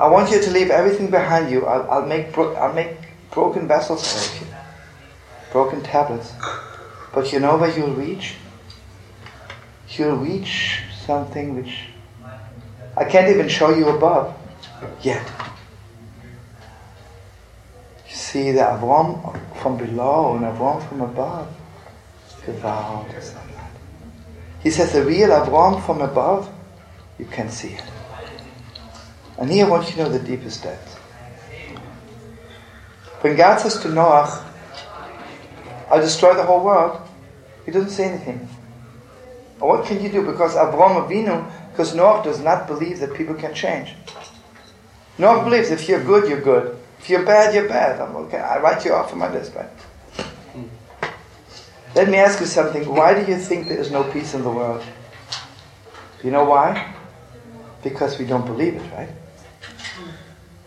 I want you to leave everything behind you. I'll, I'll make bro- I'll make broken vessels for you, broken tablets. But you know where you'll reach? You'll reach something which I can't even show you above yet. You see, the Avram from below and Avram from above. He says the real Avram from above, you can see it. And here I want you to know the deepest depth. When God says to Noah, I'll destroy the whole world, he doesn't say anything. And what can you do? Because Avram Avinu, because Noah does not believe that people can change. Noah believes if you're good, you're good. If you're bad, you're bad. I'm okay. I write you off from my list, right? Let me ask you something. Why do you think there is no peace in the world? Do you know why? Because we don't believe it, right?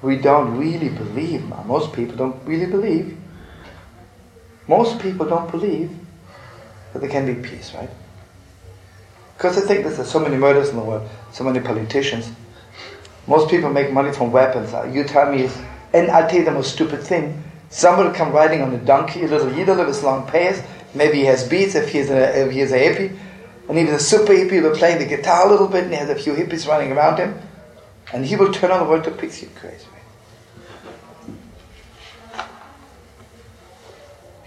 We don't really believe. Most people don't really believe. Most people don't believe that there can be peace, right? Because they think there's so many murders in the world, so many politicians. Most people make money from weapons. Uh, You tell me, and I'll tell you the most stupid thing. Somebody come riding on a donkey, a little yidel with his long pace. Maybe he has beats if he's a, if he is a hippie. And even a super hippie will play the guitar a little bit and he has a few hippies running around him. And he will turn on the world to. You crazy.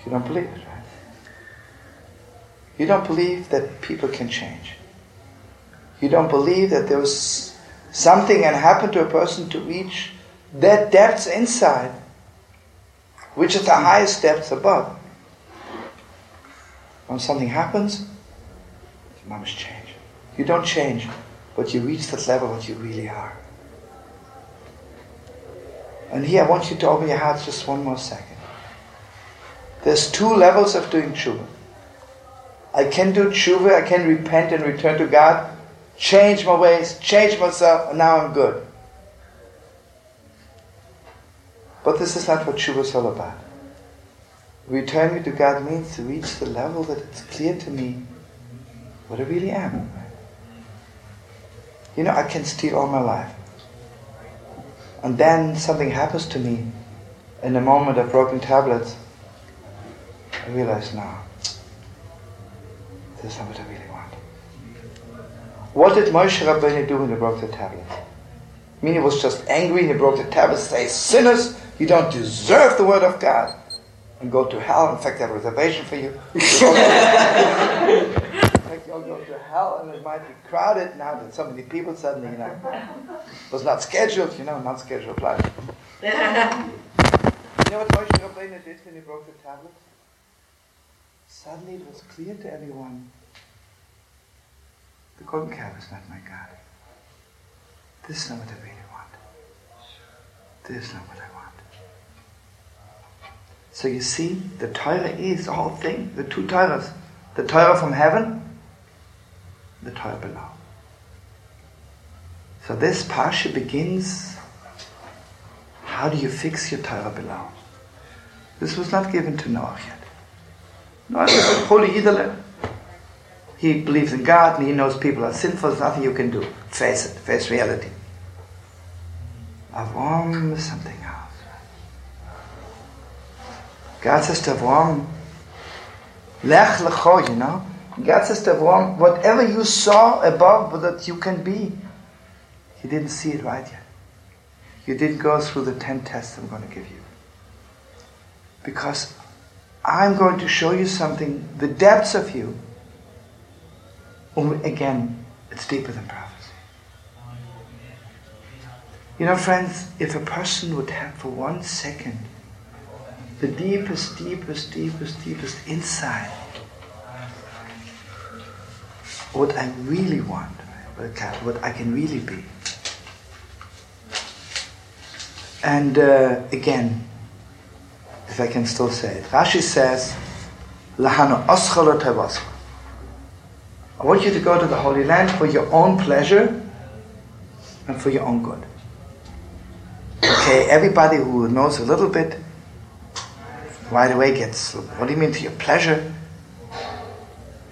You don't believe it, right? You don't believe that people can change. You don't believe that there was something can happen to a person to reach that depths inside, which is the highest depths above. When something happens, you must change. You don't change, but you reach that level what you really are. And here I want you to open your hearts just one more second. There's two levels of doing tshuva. I can do tshuva, I can repent and return to God, change my ways, change myself, and now I'm good. But this is not what tshuva is all about. Returning to God means to reach the level that it's clear to me what I really am. You know, I can steal all my life. And then something happens to me in a moment of broken tablets. I realize now, this is not what I really want. What did Moshe Rabbeinu do when he broke the tablets? I mean, he was just angry and he broke the tablets, say, sinners, you don't deserve the word of God. And go to hell. In fact, I have a reservation for you. In fact, you'll go to hell and it might be crowded now that so many people suddenly, you know, was not scheduled, you know, not scheduled flight. you know what Moshe Rabbeinu did when he broke the tablets? Suddenly it was clear to everyone the golden calf is not my God. This is not what I really want. This is not what I want. So you see, the Torah is the whole thing, the two Torahs. The Torah from heaven, the below. So this Parsha begins, how do you fix your Torah below? This was not given to Noah yet. Noah was a holy Yidele. He believes in God and he knows people are sinful, there's nothing you can do. Face it, face reality. Avram is something else. God says to Avram, Lech lecho, you know? God says to Avram, whatever you saw above that you can be, you didn't see it right yet. You didn't go through the ten tests I'm going to give you. Because I'm going to show you something, the depths of you. Um, again, it's deeper than prophecy. You know, friends, if a person would have for one second the deepest, deepest, deepest, deepest inside, what I really want, what I can really be. And uh, again, if I can still say it, Rashi says, I want you to go to the Holy Land for your own pleasure and for your own good. Okay, everybody who knows a little bit right away gets, what do you mean to your pleasure?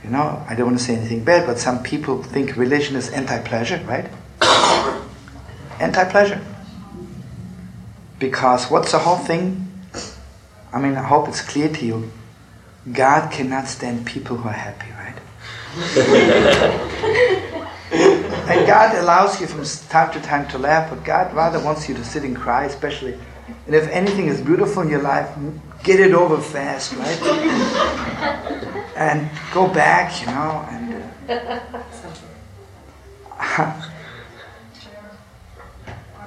You know, I don't want to say anything bad, but some people think religion is anti pleasure, right? anti pleasure. Because what's the whole thing? I mean, I hope it's clear to you. God cannot stand people who are happy, right? and God allows you from time to time to laugh, but God rather wants you to sit and cry, especially. And if anything is beautiful in your life, get it over fast, right? and go back, you know, and. Uh,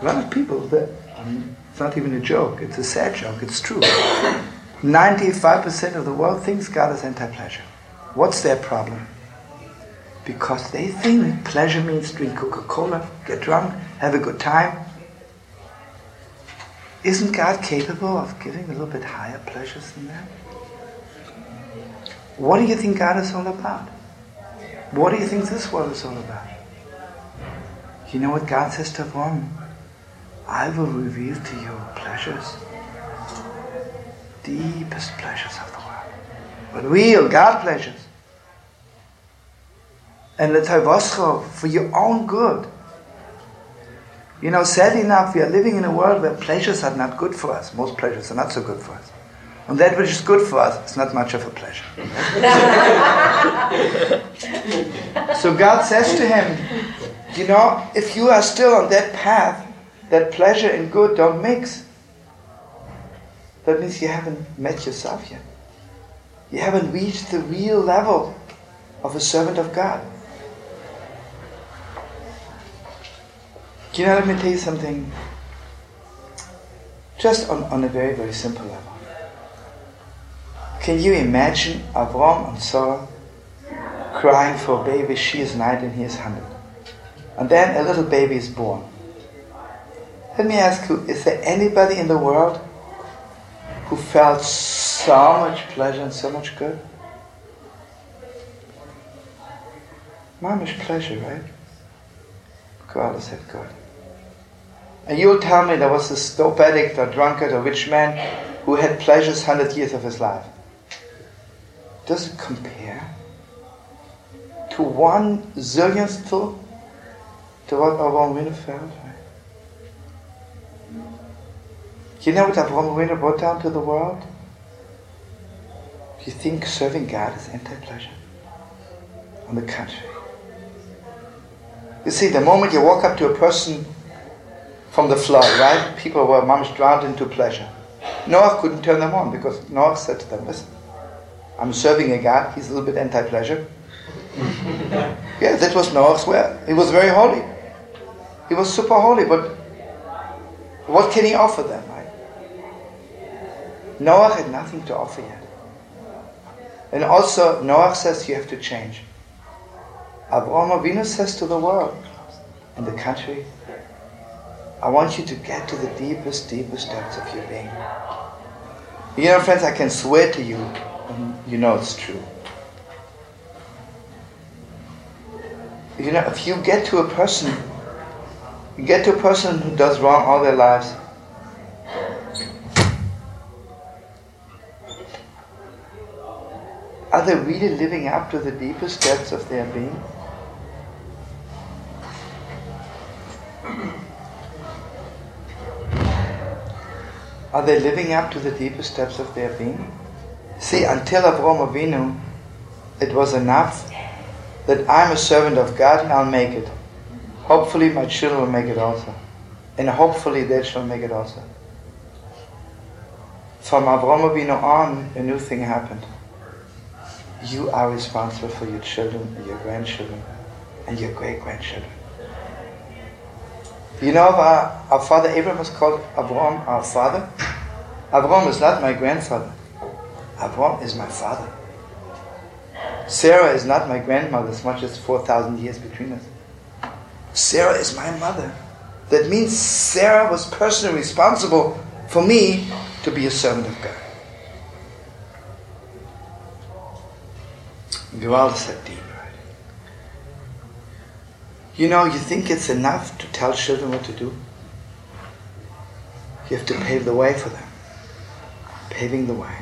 a lot of people that um, it's not even a joke, it's a sad joke, it's true. 95% of the world thinks God is anti pleasure. What's their problem? Because they think pleasure means drink Coca Cola, get drunk, have a good time. Isn't God capable of giving a little bit higher pleasures than that? What do you think God is all about? What do you think this world is all about? You know what God says to Abraham? I will reveal to you pleasures, deepest pleasures of the world, but real God pleasures. And the tavoscho for your own good. You know, sadly enough, we are living in a world where pleasures are not good for us. Most pleasures are not so good for us. And that which is good for us is not much of a pleasure. so God says to him, You know, if you are still on that path, that pleasure and good don't mix. That means you haven't met yourself yet. You haven't reached the real level of a servant of God. You know, let me tell you something. Just on, on a very, very simple level. Can you imagine Avram and Sarah crying for a baby? She is nine and he is hundred. And then a little baby is born. Let me ask you, is there anybody in the world who felt so much pleasure and so much good? Mamish pleasure, right? God is said good. And you'll tell me there was this dope addict or drunkard or rich man who had pleasures hundred years of his life. Does it compare to one zillionth to what Avraham Avinu felt? You know what Avraham Avinu brought down to the world? You think serving God is anti-pleasure? On the contrary. You see, the moment you walk up to a person from the flood, right? People were much drowned into pleasure. Noah couldn't turn them on because Noah said to them, listen, I'm serving a God, he's a little bit anti-pleasure. yeah, that was Noah's way. He was very holy. He was super holy, but what can he offer them? Right? Noah had nothing to offer yet. And also, Noah says you have to change. Abraham Avinu says to the world and the country, I want you to get to the deepest, deepest depths of your being. You know, friends, I can swear to you, you know it's true. You know, if you get to a person, you get to a person who does wrong all their lives, Are they really living up to the deepest depths of their being? Are they living up to the deepest depths of their being? See, until Avraham Avinu, it was enough that I'm a servant of God and I'll make it. Hopefully, my children will make it also. And hopefully, they shall make it also. From Avraham Avinu on, a new thing happened you are responsible for your children your grandchildren and your great grandchildren. You know, our, our father Abraham was called Abraham our father. Abraham is not my grandfather. Abraham is my father. Sarah is not my grandmother as much as 4,000 years between us. Sarah is my mother. That means Sarah was personally responsible for me to be a servant of God. Vivaldi said deep? You know, you think it's enough to tell children what to do? You have to pave the way for them. Paving the way.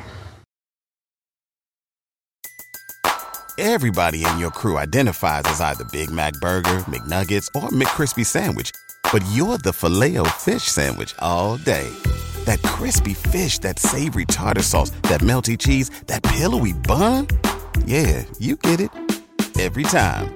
Everybody in your crew identifies as either Big Mac Burger, McNuggets, or McCrispy Sandwich. But you're the filet fish Sandwich all day. That crispy fish, that savory tartar sauce, that melty cheese, that pillowy bun. Yeah, you get it. Every time.